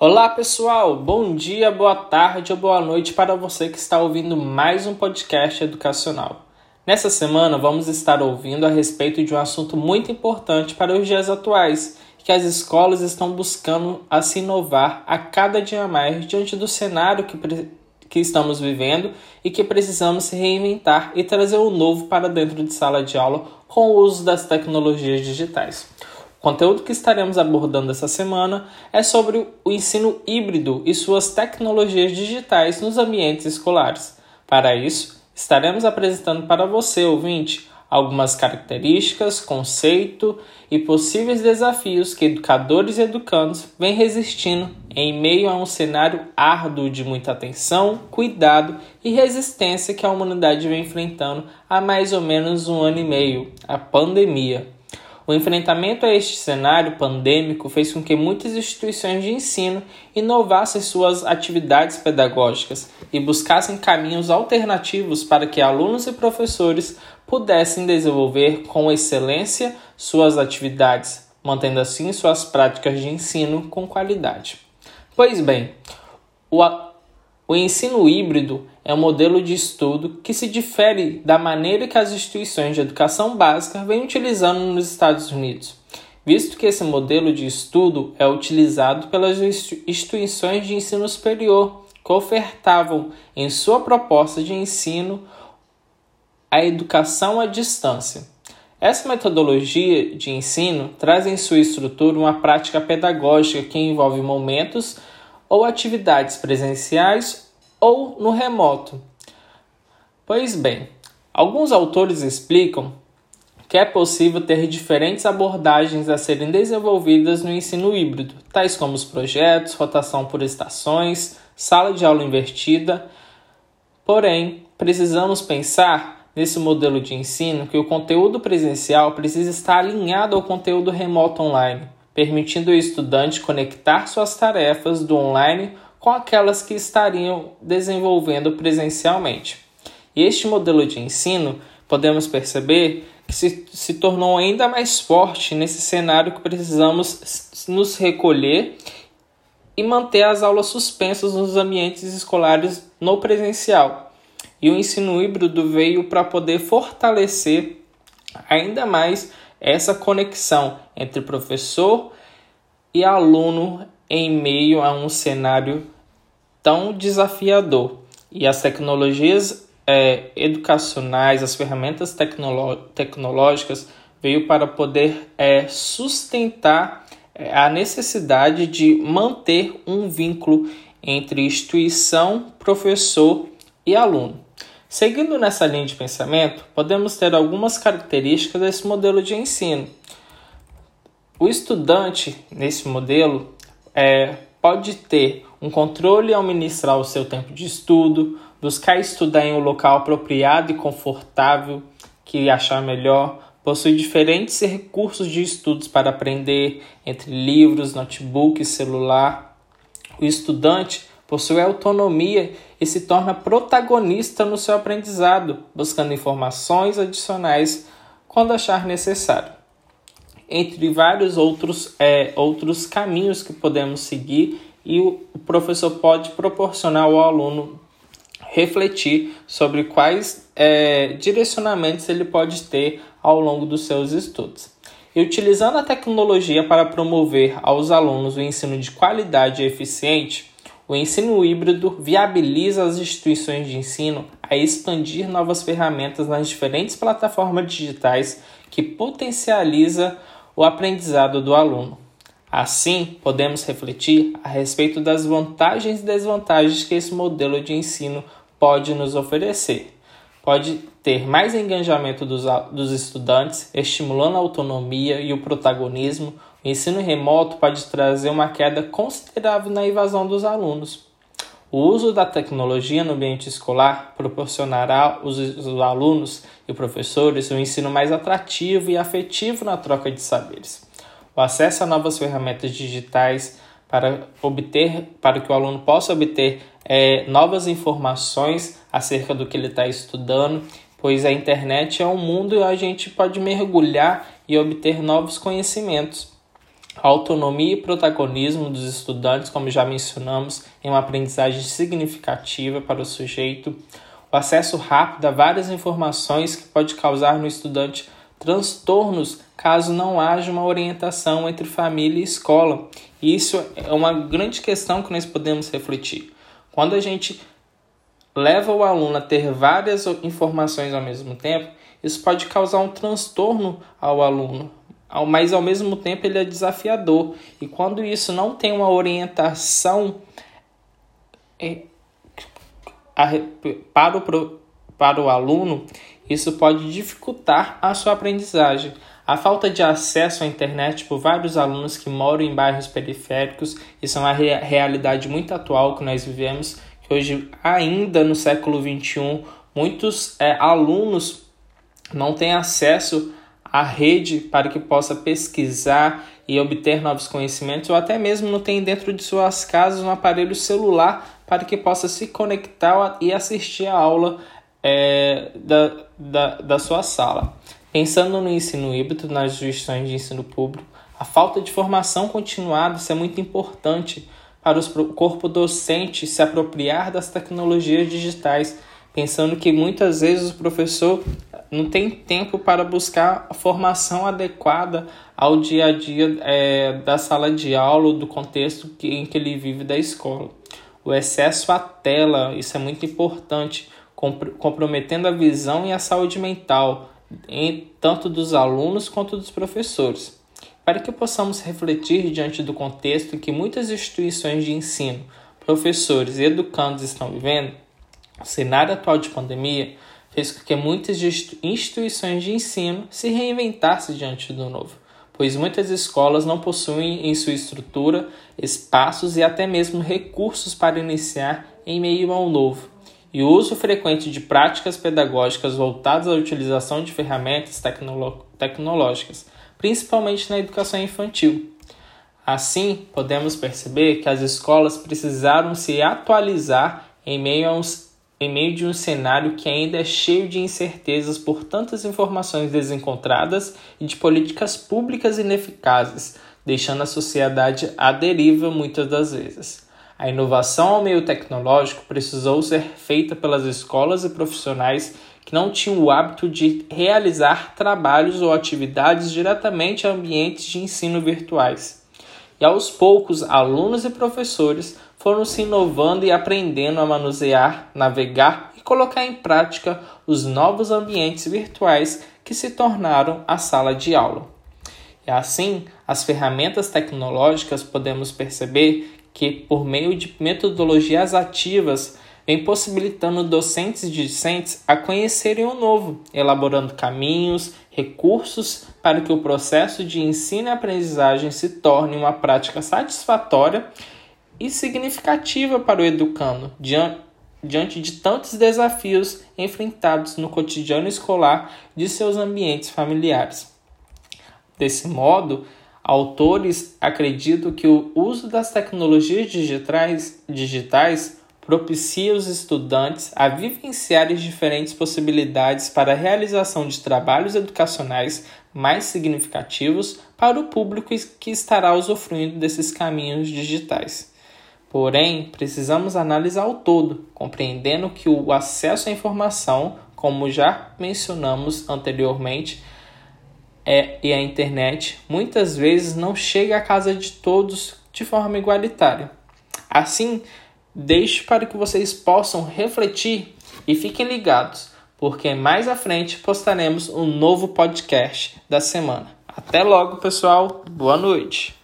Olá pessoal, bom dia, boa tarde ou boa noite para você que está ouvindo mais um podcast educacional. Nessa semana vamos estar ouvindo a respeito de um assunto muito importante para os dias atuais, que as escolas estão buscando a se inovar a cada dia mais diante do cenário que, que estamos vivendo e que precisamos reinventar e trazer o novo para dentro de sala de aula com o uso das tecnologias digitais. O conteúdo que estaremos abordando essa semana é sobre o ensino híbrido e suas tecnologias digitais nos ambientes escolares. Para isso, estaremos apresentando para você, ouvinte, algumas características, conceito e possíveis desafios que educadores e educandos vêm resistindo em meio a um cenário árduo de muita atenção, cuidado e resistência que a humanidade vem enfrentando há mais ou menos um ano e meio a pandemia. O enfrentamento a este cenário pandêmico fez com que muitas instituições de ensino inovassem suas atividades pedagógicas e buscassem caminhos alternativos para que alunos e professores pudessem desenvolver com excelência suas atividades, mantendo assim suas práticas de ensino com qualidade. Pois bem, o, o ensino híbrido é um modelo de estudo que se difere da maneira que as instituições de educação básica vêm utilizando nos Estados Unidos, visto que esse modelo de estudo é utilizado pelas instituições de ensino superior que ofertavam em sua proposta de ensino a educação à distância. Essa metodologia de ensino traz em sua estrutura uma prática pedagógica que envolve momentos ou atividades presenciais ou no remoto. Pois bem, alguns autores explicam que é possível ter diferentes abordagens a serem desenvolvidas no ensino híbrido, tais como os projetos, rotação por estações, sala de aula invertida. Porém, precisamos pensar nesse modelo de ensino que o conteúdo presencial precisa estar alinhado ao conteúdo remoto online, permitindo o estudante conectar suas tarefas do online com aquelas que estariam desenvolvendo presencialmente. E este modelo de ensino, podemos perceber que se, se tornou ainda mais forte nesse cenário que precisamos nos recolher e manter as aulas suspensas nos ambientes escolares no presencial. E o ensino híbrido veio para poder fortalecer ainda mais essa conexão entre professor e aluno em meio a um cenário tão desafiador. E as tecnologias é, educacionais, as ferramentas tecnológicas veio para poder é, sustentar é, a necessidade de manter um vínculo entre instituição, professor e aluno. Seguindo nessa linha de pensamento, podemos ter algumas características desse modelo de ensino. O estudante, nesse modelo, é, pode ter um controle ao ministrar o seu tempo de estudo, buscar estudar em um local apropriado e confortável que achar melhor, possui diferentes recursos de estudos para aprender, entre livros, notebook celular. O estudante possui autonomia e se torna protagonista no seu aprendizado, buscando informações adicionais quando achar necessário entre vários outros, é, outros caminhos que podemos seguir e o professor pode proporcionar ao aluno refletir sobre quais é, direcionamentos ele pode ter ao longo dos seus estudos. E utilizando a tecnologia para promover aos alunos o ensino de qualidade e eficiente, o ensino híbrido viabiliza as instituições de ensino a expandir novas ferramentas nas diferentes plataformas digitais que potencializa o aprendizado do aluno. Assim, podemos refletir a respeito das vantagens e desvantagens que esse modelo de ensino pode nos oferecer. Pode ter mais engajamento dos, dos estudantes, estimulando a autonomia e o protagonismo. O ensino remoto pode trazer uma queda considerável na evasão dos alunos. O uso da tecnologia no ambiente escolar proporcionará aos alunos e professores um ensino mais atrativo e afetivo na troca de saberes. O acesso a novas ferramentas digitais para obter, para que o aluno possa obter é, novas informações acerca do que ele está estudando, pois a internet é um mundo e a gente pode mergulhar e obter novos conhecimentos. A autonomia e protagonismo dos estudantes, como já mencionamos, em uma aprendizagem significativa para o sujeito. O acesso rápido a várias informações que pode causar no estudante transtornos caso não haja uma orientação entre família e escola. E isso é uma grande questão que nós podemos refletir. Quando a gente leva o aluno a ter várias informações ao mesmo tempo, isso pode causar um transtorno ao aluno, mas ao mesmo tempo ele é desafiador. E quando isso não tem uma orientação é, para o, para o aluno, isso pode dificultar a sua aprendizagem. A falta de acesso à internet por vários alunos que moram em bairros periféricos, isso é uma realidade muito atual que nós vivemos, que hoje, ainda no século XXI, muitos é, alunos não têm acesso à rede para que possa pesquisar e obter novos conhecimentos, ou até mesmo não tem dentro de suas casas um aparelho celular para que possa se conectar e assistir a aula é, da, da, da sua sala. Pensando no ensino híbrido nas instituições de ensino público, a falta de formação continuada é muito importante para o corpo docente se apropriar das tecnologias digitais, pensando que muitas vezes o professor não tem tempo para buscar a formação adequada ao dia a dia é, da sala de aula, do contexto que, em que ele vive da escola. O excesso à tela, isso é muito importante, comprometendo a visão e a saúde mental, em, tanto dos alunos quanto dos professores. Para que possamos refletir diante do contexto que muitas instituições de ensino, professores e educandos estão vivendo, o cenário atual de pandemia fez com que muitas instituições de ensino se reinventassem diante do novo, pois muitas escolas não possuem em sua estrutura espaços e até mesmo recursos para iniciar em meio ao novo. E o uso frequente de práticas pedagógicas voltadas à utilização de ferramentas tecnológicas, principalmente na educação infantil. Assim, podemos perceber que as escolas precisaram se atualizar em meio a uns em meio de um cenário que ainda é cheio de incertezas por tantas informações desencontradas e de políticas públicas ineficazes, deixando a sociedade à deriva muitas das vezes. A inovação ao meio tecnológico precisou ser feita pelas escolas e profissionais que não tinham o hábito de realizar trabalhos ou atividades diretamente em ambientes de ensino virtuais. E aos poucos, alunos e professores foram se inovando e aprendendo a manusear, navegar e colocar em prática os novos ambientes virtuais que se tornaram a sala de aula. E assim, as ferramentas tecnológicas podemos perceber que, por meio de metodologias ativas, vem possibilitando docentes e discentes a conhecerem o novo, elaborando caminhos, recursos para que o processo de ensino e aprendizagem se torne uma prática satisfatória e significativa para o educando, diante de tantos desafios enfrentados no cotidiano escolar de seus ambientes familiares. Desse modo, autores acreditam que o uso das tecnologias digitais, digitais propicia os estudantes a vivenciar as diferentes possibilidades para a realização de trabalhos educacionais mais significativos para o público que estará usufruindo desses caminhos digitais. Porém, precisamos analisar o todo, compreendendo que o acesso à informação, como já mencionamos anteriormente, é, e a internet muitas vezes não chega à casa de todos de forma igualitária. Assim, deixo para que vocês possam refletir e fiquem ligados, porque mais à frente postaremos um novo podcast da semana. Até logo, pessoal. Boa noite.